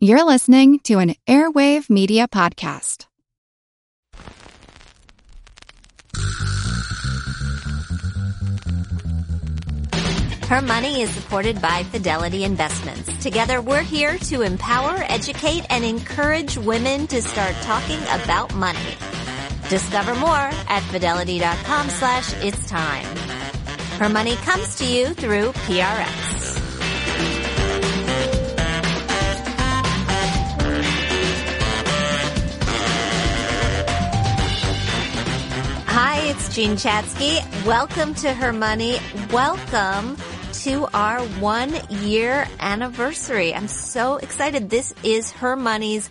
You're listening to an Airwave Media Podcast. Her Money is supported by Fidelity Investments. Together, we're here to empower, educate, and encourage women to start talking about money. Discover more at fidelity.com slash it's time. Her Money comes to you through PRX. Hi, it's Jean Chatzky. Welcome to Her Money. Welcome to our one year anniversary. I'm so excited. This is Her Money's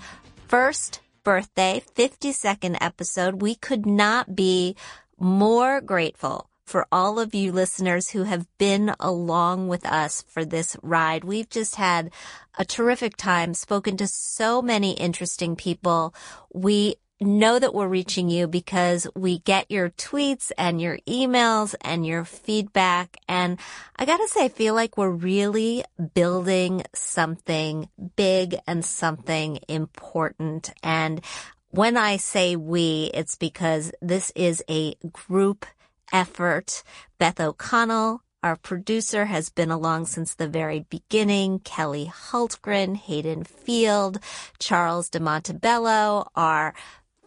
first birthday, 52nd episode. We could not be more grateful for all of you listeners who have been along with us for this ride. We've just had a terrific time, spoken to so many interesting people. We know that we're reaching you because we get your tweets and your emails and your feedback. And I gotta say, I feel like we're really building something big and something important. And when I say we, it's because this is a group effort. Beth O'Connell, our producer has been along since the very beginning. Kelly Hultgren, Hayden Field, Charles de Montebello, our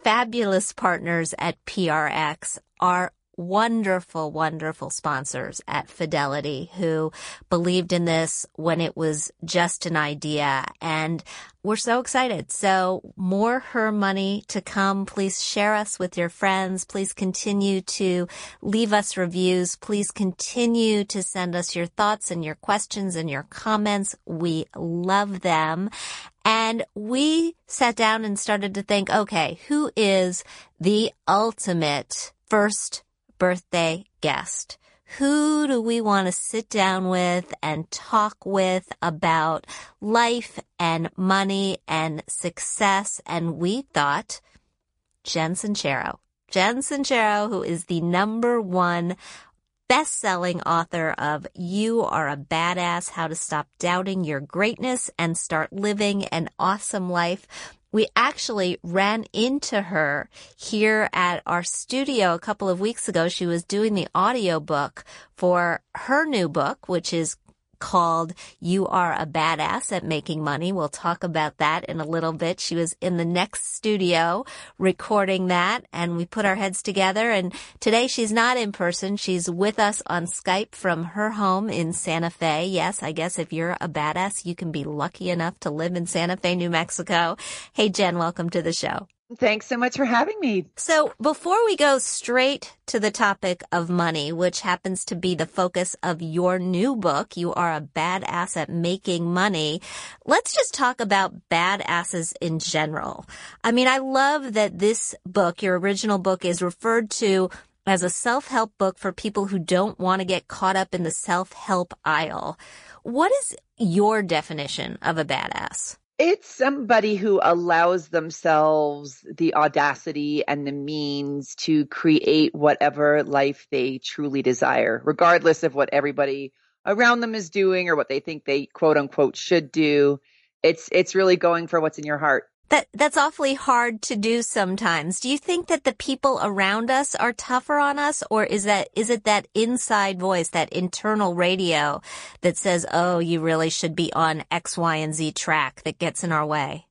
fabulous partners at PRX, our wonderful, wonderful sponsors at Fidelity who believed in this when it was just an idea. And we're so excited. So more her money to come. Please share us with your friends. Please continue to leave us reviews. Please continue to send us your thoughts and your questions and your comments. We love them. And we sat down and started to think, okay, who is the ultimate first birthday guest? Who do we want to sit down with and talk with about life and money and success? And we thought Jen Sincero. Jen Sincero, who is the number one best-selling author of You Are a Badass, How to Stop Doubting Your Greatness and Start Living an Awesome Life we actually ran into her here at our studio a couple of weeks ago. She was doing the audio book for her new book, which is called You Are a Badass at Making Money. We'll talk about that in a little bit. She was in the next studio recording that and we put our heads together and today she's not in person. She's with us on Skype from her home in Santa Fe. Yes, I guess if you're a badass, you can be lucky enough to live in Santa Fe, New Mexico. Hey, Jen, welcome to the show. Thanks so much for having me. So before we go straight to the topic of money, which happens to be the focus of your new book, you are a badass at making money. Let's just talk about badasses in general. I mean, I love that this book, your original book is referred to as a self-help book for people who don't want to get caught up in the self-help aisle. What is your definition of a badass? It's somebody who allows themselves the audacity and the means to create whatever life they truly desire, regardless of what everybody around them is doing or what they think they quote unquote should do. It's, it's really going for what's in your heart. That, that's awfully hard to do sometimes. Do you think that the people around us are tougher on us or is that, is it that inside voice, that internal radio that says, oh, you really should be on X, Y, and Z track that gets in our way?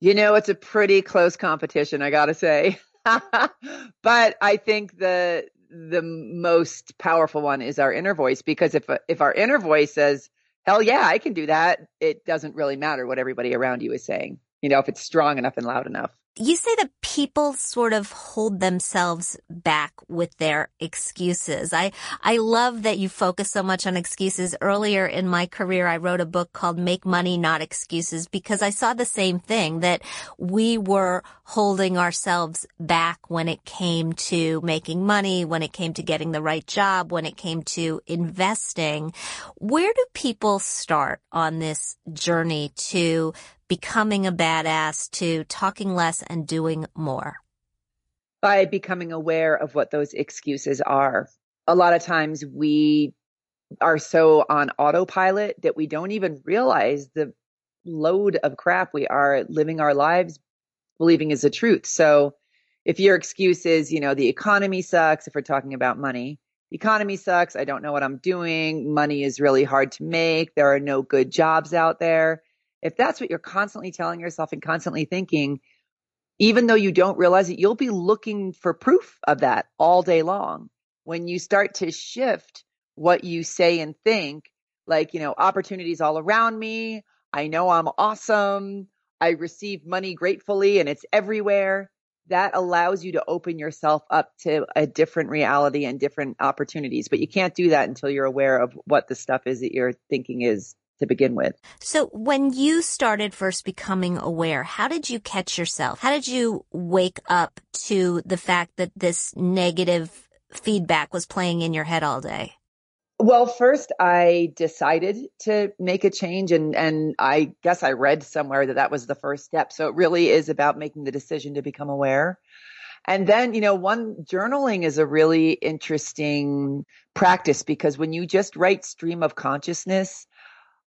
You know, it's a pretty close competition, I gotta say. but I think the, the most powerful one is our inner voice because if, if our inner voice says, hell yeah, I can do that, it doesn't really matter what everybody around you is saying you know, if it's strong enough and loud enough. You say that people sort of hold themselves back with their excuses. I, I love that you focus so much on excuses. Earlier in my career, I wrote a book called Make Money, Not Excuses because I saw the same thing that we were holding ourselves back when it came to making money, when it came to getting the right job, when it came to investing. Where do people start on this journey to becoming a badass to talking less and doing more? By becoming aware of what those excuses are. A lot of times we are so on autopilot that we don't even realize the load of crap we are living our lives believing is the truth. So if your excuse is, you know, the economy sucks, if we're talking about money, economy sucks. I don't know what I'm doing. Money is really hard to make. There are no good jobs out there. If that's what you're constantly telling yourself and constantly thinking, even though you don't realize it, you'll be looking for proof of that all day long. When you start to shift what you say and think, like, you know, opportunities all around me. I know I'm awesome. I receive money gratefully and it's everywhere that allows you to open yourself up to a different reality and different opportunities. But you can't do that until you're aware of what the stuff is that you're thinking is to begin with. So when you started first becoming aware, how did you catch yourself? How did you wake up to the fact that this negative feedback was playing in your head all day? Well, first I decided to make a change and and I guess I read somewhere that that was the first step. So it really is about making the decision to become aware. And then, you know, one journaling is a really interesting practice because when you just write stream of consciousness,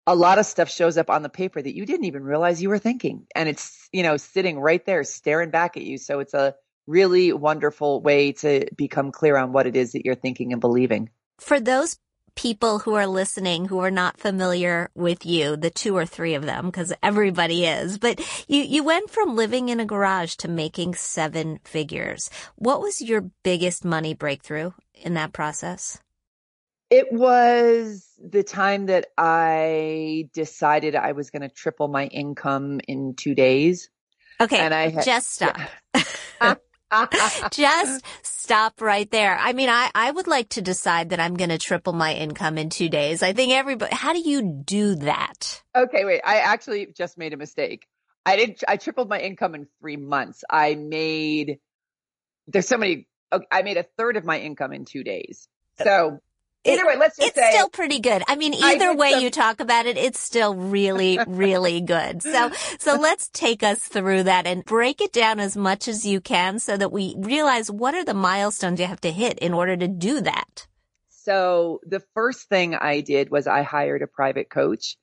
a lot of stuff shows up on the paper that you didn't even realize you were thinking. And it's, you know, sitting right there staring back at you. So it's a really wonderful way to become clear on what it is that you're thinking and believing. For those people who are listening who are not familiar with you, the two or three of them, because everybody is, but you, you went from living in a garage to making seven figures. What was your biggest money breakthrough in that process? It was the time that I decided I was going to triple my income in two days. Okay. And I had, just stop. Yeah. Just stop right there. I mean, I, I would like to decide that I'm going to triple my income in two days. I think everybody, how do you do that? Okay, wait. I actually just made a mistake. I didn't, I tripled my income in three months. I made, there's so many, I made a third of my income in two days. Uh, so Either way, let's just it's say it's still pretty good. I mean, either way some... you talk about it, it's still really, really good. So, so let's take us through that and break it down as much as you can so that we realize what are the milestones you have to hit in order to do that. So the first thing I did was I hired a private coach.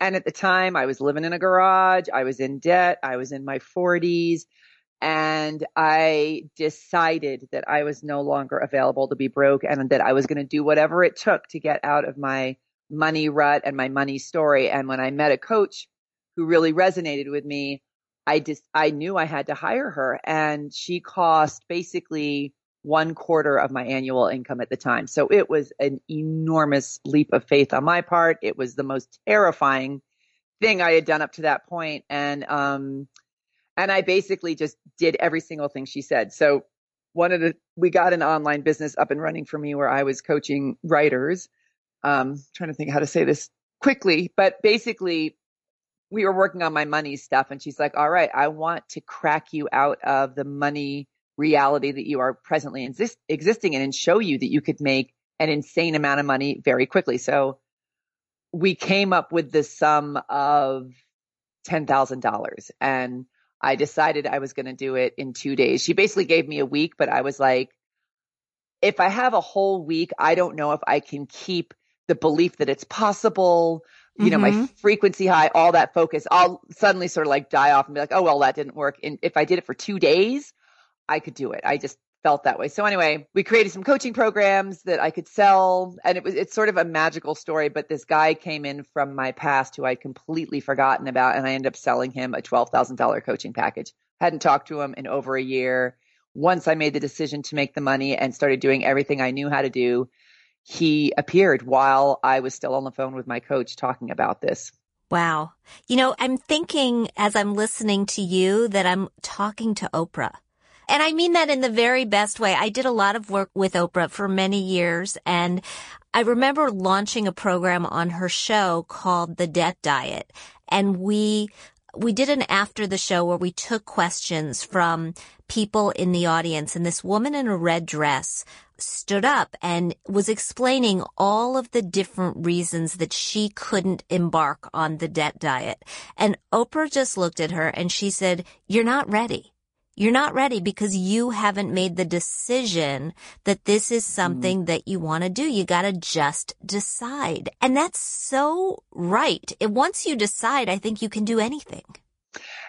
And at the time I was living in a garage. I was in debt. I was in my forties and I decided that I was no longer available to be broke and that I was going to do whatever it took to get out of my money rut and my money story. And when I met a coach who really resonated with me, I just, I knew I had to hire her and she cost basically one quarter of my annual income at the time. So it was an enormous leap of faith on my part. It was the most terrifying thing I had done up to that point. And, um, and I basically just did every single thing she said. So one of the, we got an online business up and running for me where I was coaching writers. Um, trying to think how to say this quickly, but basically we were working on my money stuff and she's like, all right, I want to crack you out of the money reality that you are presently exist- existing in and show you that you could make an insane amount of money very quickly. So we came up with the sum of $10,000 and I decided I was going to do it in two days. She basically gave me a week, but I was like, if I have a whole week, I don't know if I can keep the belief that it's possible, you mm-hmm. know, my mm-hmm. frequency high, all that focus. I'll suddenly sort of like die off and be like, oh, well, that didn't work. And if I did it for two days, I could do it. I just felt that way. So anyway, we created some coaching programs that I could sell and it was it's sort of a magical story, but this guy came in from my past who I'd completely forgotten about and I ended up selling him a $12,000 coaching package. Hadn't talked to him in over a year. Once I made the decision to make the money and started doing everything I knew how to do, he appeared while I was still on the phone with my coach talking about this. Wow. You know, I'm thinking as I'm listening to you that I'm talking to Oprah. And I mean that in the very best way. I did a lot of work with Oprah for many years and I remember launching a program on her show called The Debt Diet. And we we did an after the show where we took questions from people in the audience and this woman in a red dress stood up and was explaining all of the different reasons that she couldn't embark on the debt diet. And Oprah just looked at her and she said, you're not ready You're not ready because you haven't made the decision that this is something mm. that you want to do. You got to just decide. And that's so right. It, once you decide, I think you can do anything.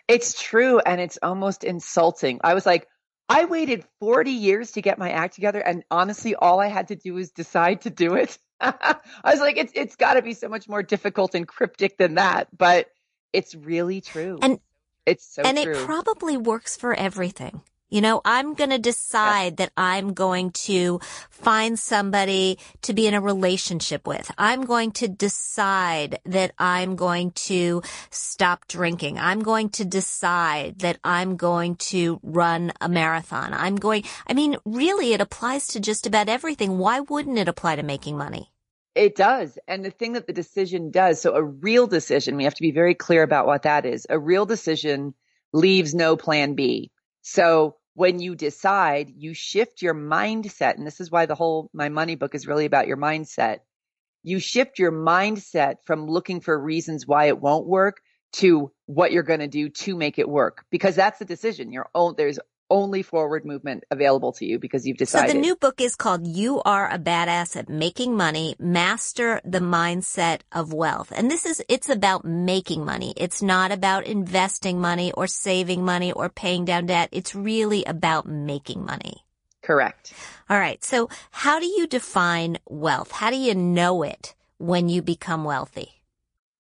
It's true. And it's almost insulting. I was like, I waited 40 years to get my act together. And honestly, all I had to do was decide to do it. I was like, it's, it's got to be so much more difficult and cryptic than that. But it's really true. And it's so and true. it probably works for everything. You know, I'm going to decide that I'm going to find somebody to be in a relationship with. I'm going to decide that I'm going to stop drinking. I'm going to decide that I'm going to run a marathon. I'm going, I mean, really, it applies to just about everything. Why wouldn't it apply to making money? It does. And the thing that the decision does, so a real decision, we have to be very clear about what that is. A real decision leaves no plan B. So when you decide, you shift your mindset. And this is why the whole My Money book is really about your mindset. You shift your mindset from looking for reasons why it won't work to what you're going to do to make it work because that's the decision. Your own, there's only forward movement available to you because you've decided. So the new book is called You Are a Badass at Making Money, Master the Mindset of Wealth. And this is, it's about making money. It's not about investing money or saving money or paying down debt. It's really about making money. Correct. All right. So how do you define wealth? How do you know it when you become wealthy?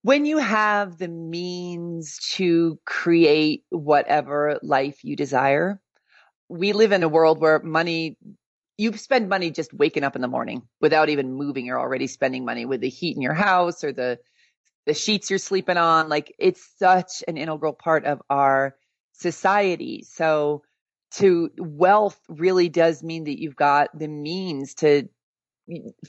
when you have the means to create whatever life you desire, we live in a world where money you spend money just waking up in the morning without even moving. You're already spending money with the heat in your house or the the sheets you're sleeping on. Like it's such an integral part of our society. So to wealth really does mean that you've got the means to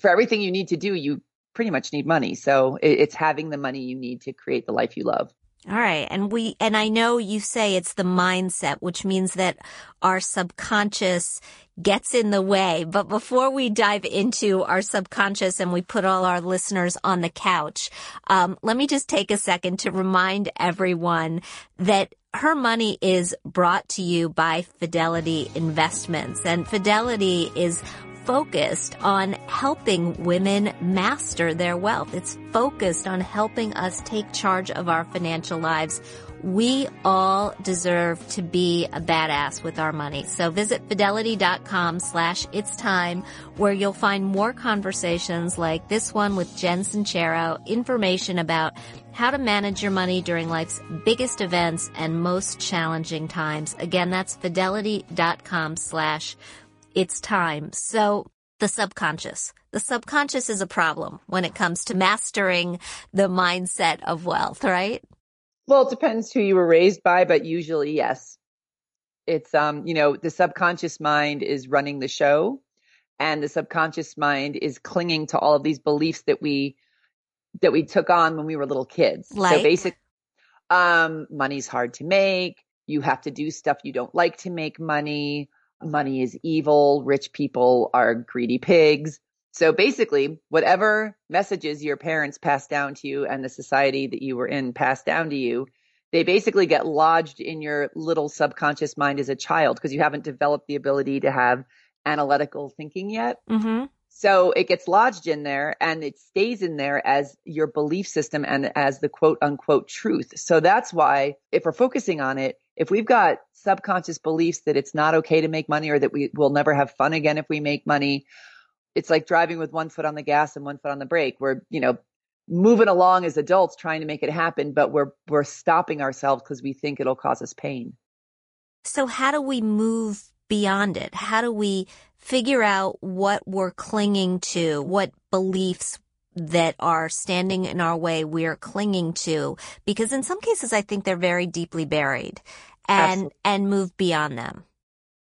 for everything you need to do you pretty much need money. So it's having the money you need to create the life you love all right. And we, and I know you say it's the mindset, which means that our subconscious gets in the way. But before we dive into our subconscious and we put all our listeners on the couch, um, let me just take a second to remind everyone that her money is brought to you by Fidelity Investments and Fidelity is focused on helping women master their wealth. It's focused on helping us take charge of our financial lives. We all deserve to be a badass with our money. So visit fidelity.com slash it's time where you'll find more conversations like this one with Jen Sincero, information about how to manage your money during life's biggest events and most challenging times. Again, that's fidelity.com slash it's time. So the subconscious. The subconscious is a problem when it comes to mastering the mindset of wealth, right? Well, it depends who you were raised by, but usually yes. It's um, you know, the subconscious mind is running the show and the subconscious mind is clinging to all of these beliefs that we that we took on when we were little kids. Like? So basically um money's hard to make, you have to do stuff you don't like to make money money is evil, rich people are greedy pigs. So basically, whatever messages your parents passed down to you and the society that you were in passed down to you, they basically get lodged in your little subconscious mind as a child because you haven't developed the ability to have analytical thinking yet. Mm-hmm. So it gets lodged in there and it stays in there as your belief system and as the quote unquote truth. So that's why if we're focusing on it, if we've got subconscious beliefs that it's not okay to make money or that we will never have fun again if we make money, it's like driving with one foot on the gas and one foot on the brake. We're, you know, moving along as adults trying to make it happen, but we're we're stopping ourselves because we think it'll cause us pain. So how do we move beyond it? How do we figure out what we're clinging to, what beliefs that are standing in our way we're clinging to because in some cases I think they're very deeply buried and Absolutely. and move beyond them.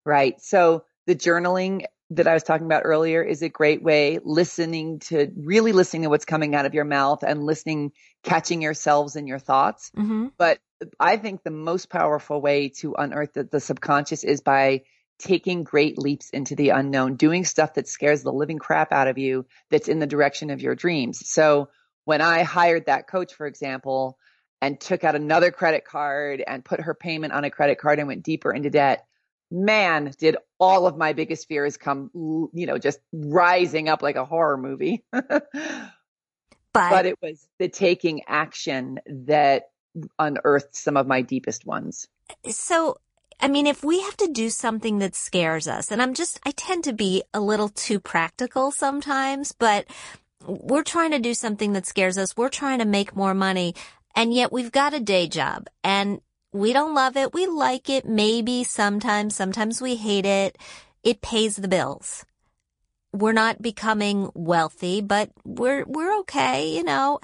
Right. So the journaling that I was talking about earlier is a great way listening to really listening to what's coming out of your mouth and listening catching yourselves and your thoughts. Mm-hmm. But I think the most powerful way to unearth the, the subconscious is by taking great leaps into the unknown, doing stuff that scares the living crap out of you that's in the direction of your dreams. So when I hired that coach, for example, and took out another credit card and put her payment on a credit card and went deeper into debt, man, did all of my biggest fears come, you know, just rising up like a horror movie. but, but it was the taking action that unearthed some of my deepest ones. So, I mean, if we have to do something that scares us, and I'm just, I tend to be a little too practical sometimes, but we're trying to do something that scares us. We're trying to make more money. And yet we've got a day job and we don't love it. We like it maybe sometimes. Sometimes we hate it. It pays the bills. We're not becoming wealthy, but we're, we're okay. You know,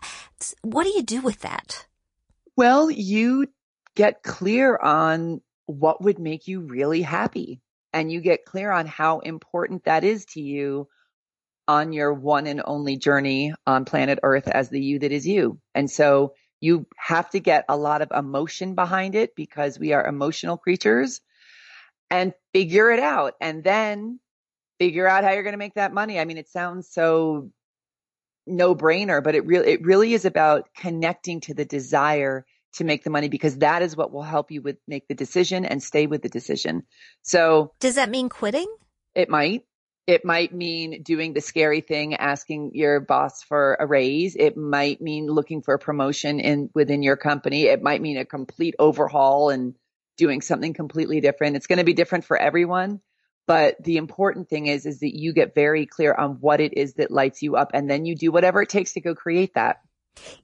what do you do with that? Well, you get clear on what would make you really happy and you get clear on how important that is to you on your one and only journey on planet earth as the you that is you. And so you have to get a lot of emotion behind it because we are emotional creatures and figure it out and then figure out how you're going to make that money. I mean, it sounds so no brainer, but it really, it really is about connecting to the desire to make the money because that is what will help you with make the decision and stay with the decision. So does that mean quitting? It might. It might mean doing the scary thing, asking your boss for a raise. It might mean looking for a promotion in within your company. It might mean a complete overhaul and doing something completely different. It's going to be different for everyone. But the important thing is, is that you get very clear on what it is that lights you up and then you do whatever it takes to go create that.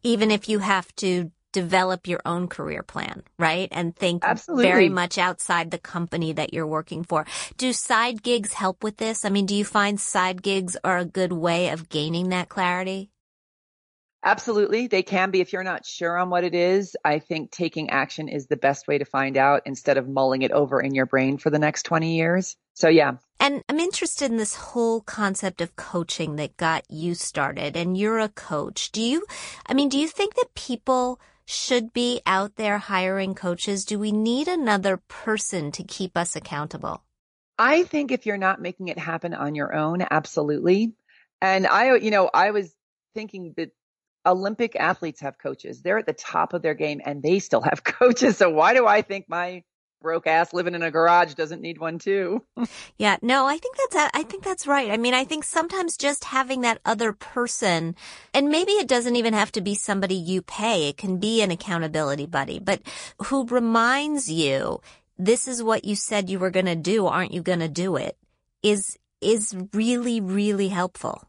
Even if you have to develop your own career plan, right? And think Absolutely. very much outside the company that you're working for. Do side gigs help with this? I mean, do you find side gigs are a good way of gaining that clarity? Absolutely. They can be if you're not sure on what it is. I think taking action is the best way to find out instead of mulling it over in your brain for the next 20 years. So yeah. And I'm interested in this whole concept of coaching that got you started and you're a coach. Do you, I mean, do you think that people should be out there hiring coaches? Do we need another person to keep us accountable? I think if you're not making it happen on your own, absolutely. And I, you know, I was thinking that Olympic athletes have coaches. They're at the top of their game and they still have coaches. So why do I think my broke ass living in a garage doesn't need one too. yeah, no, I think that's I think that's right. I mean, I think sometimes just having that other person and maybe it doesn't even have to be somebody you pay. It can be an accountability buddy, but who reminds you this is what you said you were going to do, aren't you going to do it? Is is really really helpful.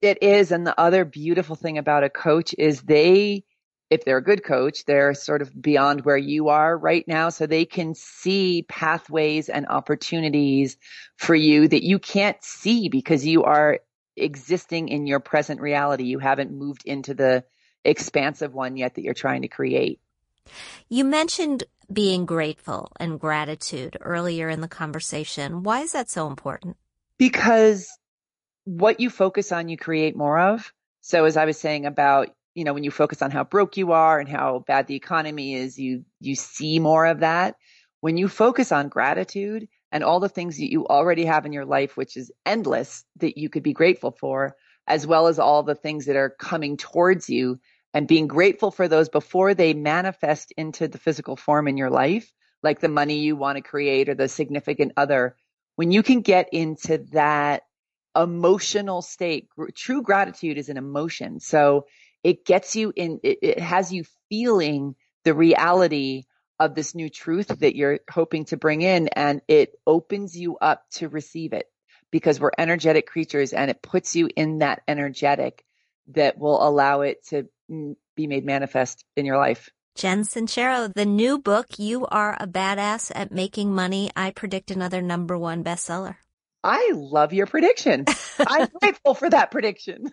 It is and the other beautiful thing about a coach is they if they're a good coach, they're sort of beyond where you are right now. So they can see pathways and opportunities for you that you can't see because you are existing in your present reality. You haven't moved into the expansive one yet that you're trying to create. You mentioned being grateful and gratitude earlier in the conversation. Why is that so important? Because what you focus on, you create more of. So as I was saying about you know, when you focus on how broke you are and how bad the economy is, you, you see more of that. When you focus on gratitude and all the things that you already have in your life, which is endless that you could be grateful for, as well as all the things that are coming towards you and being grateful for those before they manifest into the physical form in your life, like the money you want to create or the significant other. When you can get into that emotional state, true gratitude is an emotion. So it gets you in, it, it has you feeling the reality of this new truth that you're hoping to bring in and it opens you up to receive it because we're energetic creatures and it puts you in that energetic that will allow it to mm, be made manifest in your life. Jen Sincero, the new book, You Are a Badass at Making Money. I predict another number one bestseller. I love your prediction. I'm grateful for that prediction.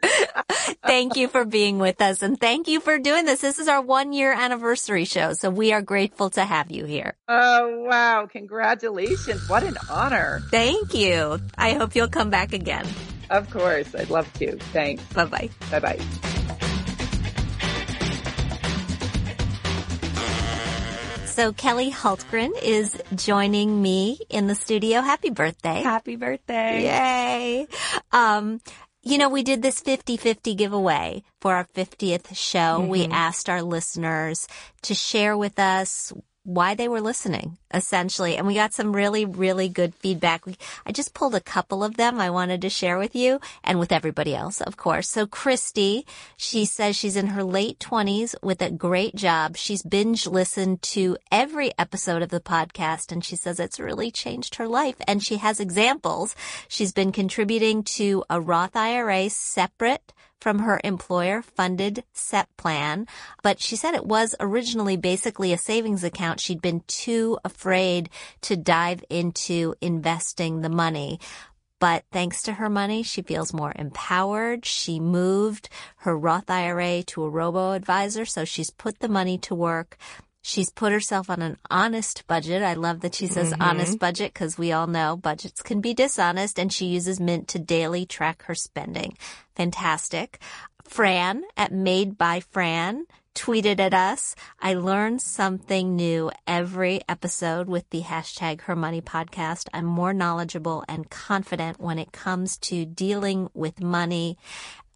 thank you for being with us and thank you for doing this. This is our one year anniversary show. So we are grateful to have you here. Oh, wow. Congratulations. What an honor. Thank you. I hope you'll come back again. Of course. I'd love to. Thanks. Bye bye. Bye bye. So Kelly Hultgren is joining me in the studio. Happy birthday. Happy birthday. Yay. Um, you know, we did this 50-50 giveaway for our 50th show. Mm-hmm. We asked our listeners to share with us why they were listening, essentially. And we got some really, really good feedback. We, I just pulled a couple of them I wanted to share with you and with everybody else, of course. So Christy, she says she's in her late twenties with a great job. She's binge listened to every episode of the podcast and she says it's really changed her life. And she has examples. She's been contributing to a Roth IRA separate from her employer funded SEP plan, but she said it was originally basically a savings account. She'd been too afraid to dive into investing the money. But thanks to her money, she feels more empowered. She moved her Roth IRA to a robo advisor, so she's put the money to work. She's put herself on an honest budget. I love that she says mm-hmm. honest budget because we all know budgets can be dishonest and she uses Mint to daily track her spending. Fantastic. Fran at Made by Fran tweeted at us. I learn something new every episode with the hashtag Her Money podcast. I'm more knowledgeable and confident when it comes to dealing with money.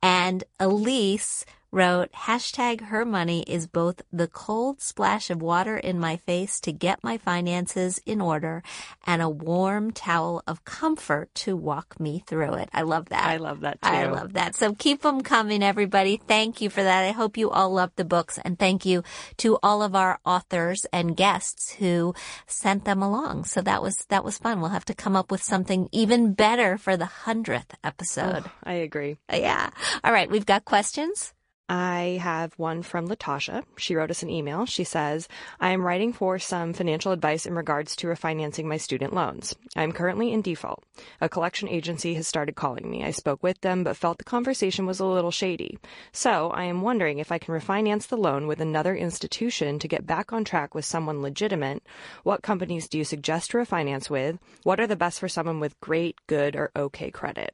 And Elise wrote, hashtag her money is both the cold splash of water in my face to get my finances in order and a warm towel of comfort to walk me through it. I love that. I love that too. I love that. So keep them coming, everybody. Thank you for that. I hope you all love the books and thank you to all of our authors and guests who sent them along. So that was, that was fun. We'll have to come up with something even better for the hundredth episode. Oh, I agree. Yeah. All right. We've got questions. I have one from Latasha. She wrote us an email. She says, I am writing for some financial advice in regards to refinancing my student loans. I am currently in default. A collection agency has started calling me. I spoke with them, but felt the conversation was a little shady. So I am wondering if I can refinance the loan with another institution to get back on track with someone legitimate. What companies do you suggest to refinance with? What are the best for someone with great, good, or okay credit?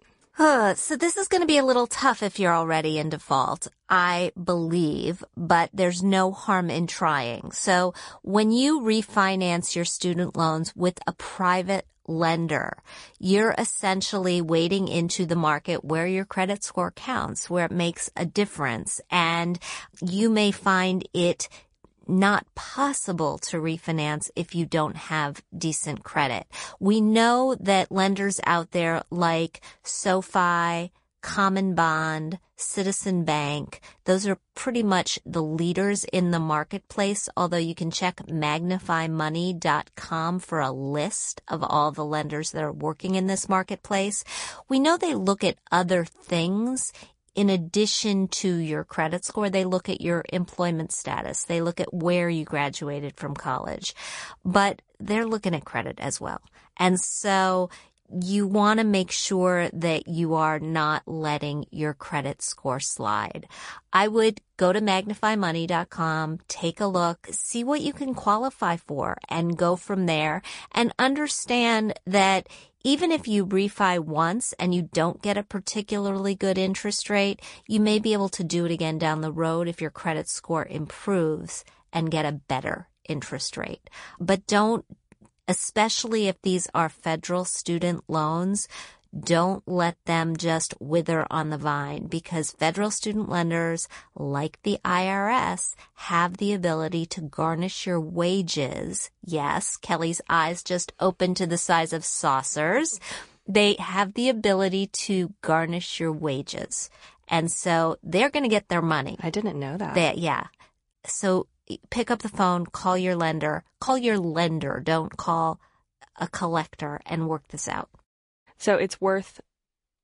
So this is going to be a little tough if you're already in default, I believe, but there's no harm in trying. So when you refinance your student loans with a private lender, you're essentially wading into the market where your credit score counts, where it makes a difference. And you may find it not possible to refinance if you don't have decent credit. We know that lenders out there like SoFi, CommonBond, Citizen Bank, those are pretty much the leaders in the marketplace, although you can check magnifymoney.com for a list of all the lenders that are working in this marketplace. We know they look at other things in addition to your credit score, they look at your employment status. They look at where you graduated from college, but they're looking at credit as well. And so you want to make sure that you are not letting your credit score slide. I would go to magnifymoney.com, take a look, see what you can qualify for and go from there and understand that even if you refi once and you don't get a particularly good interest rate, you may be able to do it again down the road if your credit score improves and get a better interest rate. But don't, especially if these are federal student loans, don't let them just wither on the vine because federal student lenders, like the IRS, have the ability to garnish your wages. Yes, Kelly's eyes just opened to the size of saucers. They have the ability to garnish your wages. And so they're going to get their money. I didn't know that. They, yeah. So pick up the phone, call your lender, call your lender. Don't call a collector and work this out. So it's worth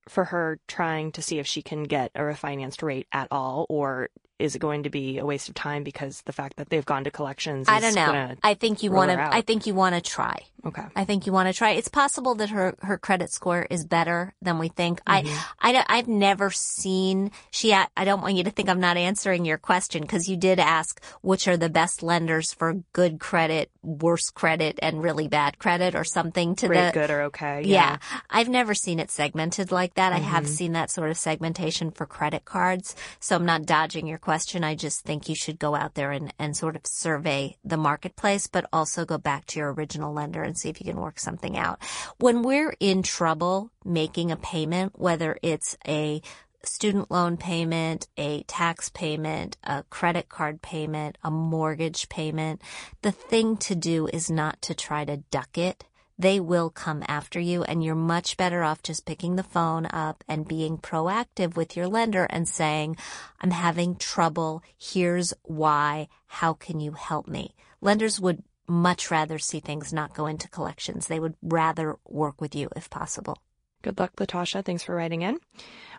for her trying to see if she can get a refinanced rate at all, or is it going to be a waste of time because the fact that they've gone to collections? I don't know. I think you want to. I think you want to try. Okay. I think you want to try. It's possible that her her credit score is better than we think. Mm-hmm. I I I've never seen she. I don't want you to think I'm not answering your question because you did ask which are the best lenders for good credit, worse credit, and really bad credit, or something to Great, the good or okay. Yeah. yeah. I've never seen it segmented like that. Mm-hmm. I have mm-hmm. seen that sort of segmentation for credit cards, so I'm not dodging your question. I just think you should go out there and and sort of survey the marketplace, but also go back to your original lender and see if you can work something out. When we're in trouble making a payment, whether it's a student loan payment, a tax payment, a credit card payment, a mortgage payment, the thing to do is not to try to duck it. They will come after you and you're much better off just picking the phone up and being proactive with your lender and saying, I'm having trouble. Here's why. How can you help me? Lenders would much rather see things not go into collections. They would rather work with you if possible. Good luck, Latasha. Thanks for writing in.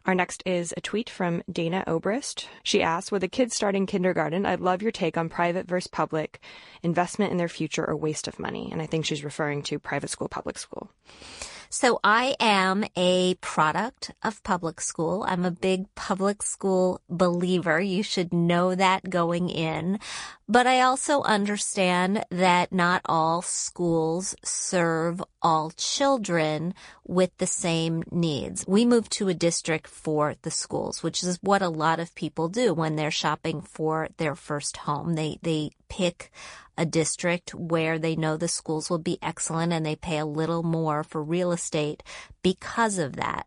Our next is a tweet from Dana Obrist. She asks, with a kid starting kindergarten, I'd love your take on private versus public investment in their future or waste of money. And I think she's referring to private school, public school. So I am a product of public school. I'm a big public school believer. You should know that going in. But I also understand that not all schools serve all children with the same needs. We move to a district for the schools, which is what a lot of people do when they're shopping for their first home. They, they pick a district where they know the schools will be excellent and they pay a little more for real estate because of that.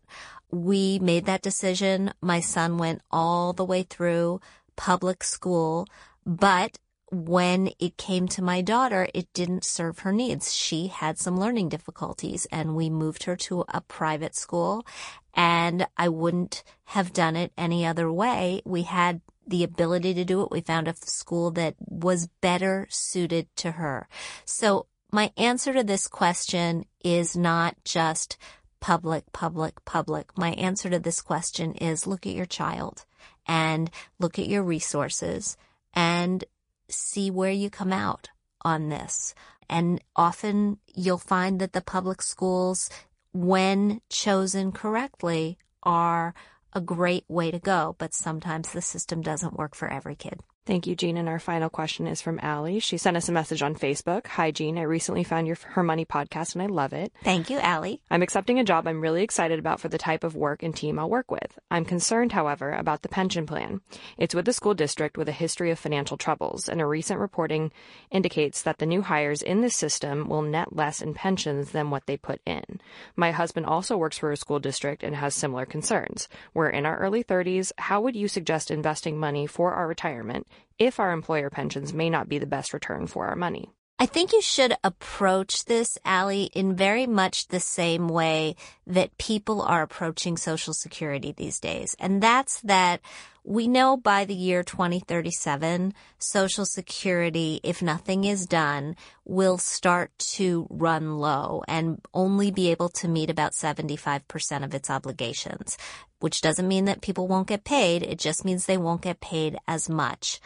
We made that decision. My son went all the way through public school, but when it came to my daughter, it didn't serve her needs. She had some learning difficulties and we moved her to a private school and I wouldn't have done it any other way. We had the ability to do it. We found a school that was better suited to her. So my answer to this question is not just public, public, public. My answer to this question is look at your child and look at your resources and see where you come out on this. And often you'll find that the public schools, when chosen correctly, are a great way to go, but sometimes the system doesn't work for every kid. Thank you, Jean. And our final question is from Allie. She sent us a message on Facebook. Hi, Jean. I recently found your Her Money podcast and I love it. Thank you, Allie. I'm accepting a job I'm really excited about for the type of work and team I'll work with. I'm concerned, however, about the pension plan. It's with a school district with a history of financial troubles, and a recent reporting indicates that the new hires in this system will net less in pensions than what they put in. My husband also works for a school district and has similar concerns. We're in our early 30s. How would you suggest investing money for our retirement? If our employer pensions may not be the best return for our money. I think you should approach this, Allie, in very much the same way that people are approaching Social Security these days. And that's that we know by the year 2037, Social Security, if nothing is done, will start to run low and only be able to meet about 75% of its obligations, which doesn't mean that people won't get paid. It just means they won't get paid as much.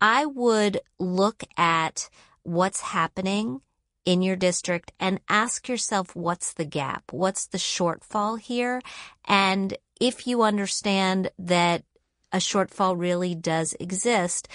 I would look at what's happening in your district and ask yourself what's the gap? What's the shortfall here? And if you understand that a shortfall really does exist,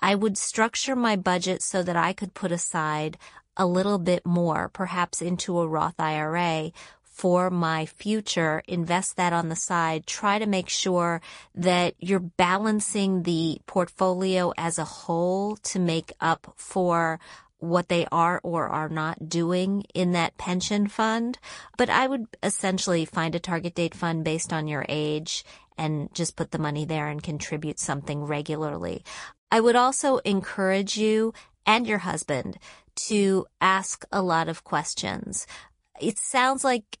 I would structure my budget so that I could put aside a little bit more, perhaps into a Roth IRA for my future, invest that on the side, try to make sure that you're balancing the portfolio as a whole to make up for what they are or are not doing in that pension fund. But I would essentially find a target date fund based on your age and just put the money there and contribute something regularly. I would also encourage you and your husband to ask a lot of questions. It sounds like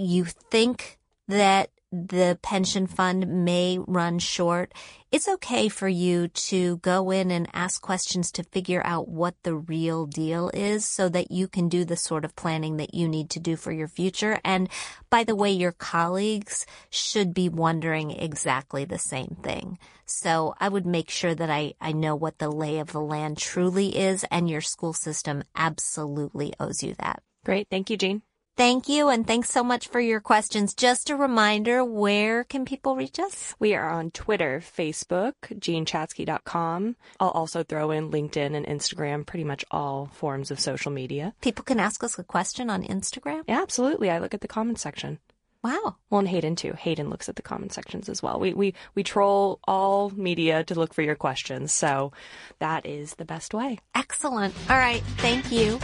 you think that the pension fund may run short, it's okay for you to go in and ask questions to figure out what the real deal is so that you can do the sort of planning that you need to do for your future. And by the way, your colleagues should be wondering exactly the same thing. So I would make sure that I, I know what the lay of the land truly is and your school system absolutely owes you that. Great. Thank you, Jean. Thank you, and thanks so much for your questions. Just a reminder, where can people reach us? We are on Twitter, Facebook, jeanchatzky.com. I'll also throw in LinkedIn and Instagram, pretty much all forms of social media. People can ask us a question on Instagram? Yeah, absolutely. I look at the comments section. Wow. Well, and Hayden too. Hayden looks at the comment sections as well. We, we, we troll all media to look for your questions. So that is the best way. Excellent. All right. Thank you.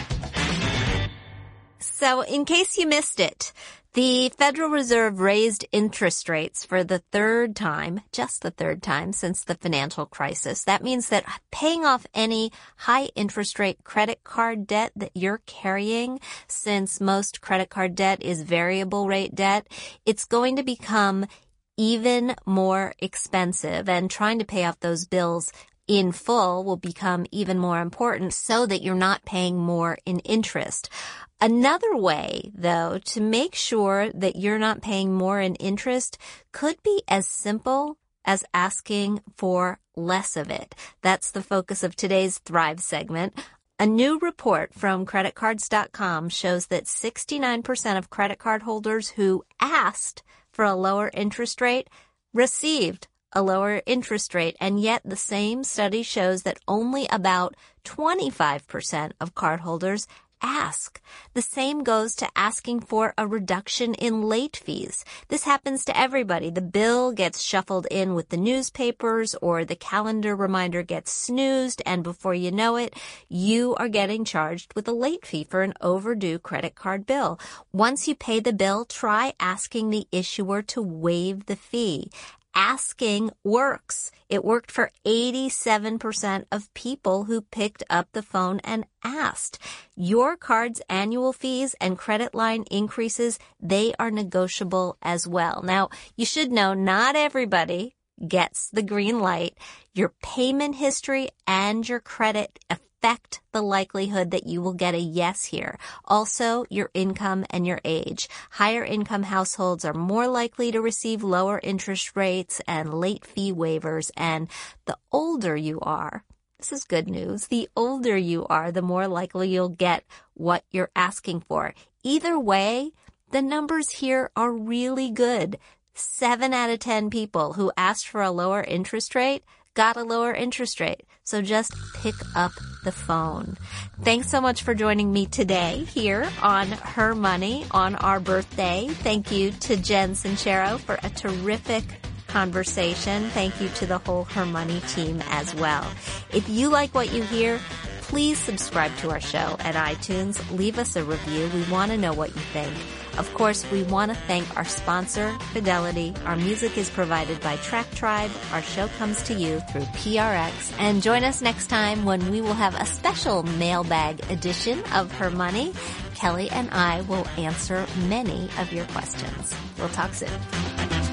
So in case you missed it, The Federal Reserve raised interest rates for the third time, just the third time since the financial crisis. That means that paying off any high interest rate credit card debt that you're carrying, since most credit card debt is variable rate debt, it's going to become even more expensive and trying to pay off those bills in full will become even more important so that you're not paying more in interest. Another way, though, to make sure that you're not paying more in interest could be as simple as asking for less of it. That's the focus of today's Thrive segment. A new report from creditcards.com shows that 69% of credit card holders who asked for a lower interest rate received a lower interest rate. And yet the same study shows that only about 25% of cardholders ask. The same goes to asking for a reduction in late fees. This happens to everybody. The bill gets shuffled in with the newspapers or the calendar reminder gets snoozed and before you know it, you are getting charged with a late fee for an overdue credit card bill. Once you pay the bill, try asking the issuer to waive the fee asking works. It worked for 87% of people who picked up the phone and asked. Your card's annual fees and credit line increases, they are negotiable as well. Now, you should know not everybody gets the green light. Your payment history and your credit affect the likelihood that you will get a yes here. Also, your income and your age. Higher income households are more likely to receive lower interest rates and late fee waivers. And the older you are, this is good news. The older you are, the more likely you'll get what you're asking for. Either way, the numbers here are really good. Seven out of 10 people who asked for a lower interest rate got a lower interest rate. So just pick up the phone. Thanks so much for joining me today here on Her Money on our birthday. Thank you to Jen Sincero for a terrific conversation. Thank you to the whole Her Money team as well. If you like what you hear, please subscribe to our show at iTunes. Leave us a review. We want to know what you think. Of course, we want to thank our sponsor, Fidelity. Our music is provided by Track Tribe. Our show comes to you through PRX. And join us next time when we will have a special mailbag edition of Her Money. Kelly and I will answer many of your questions. We'll talk soon.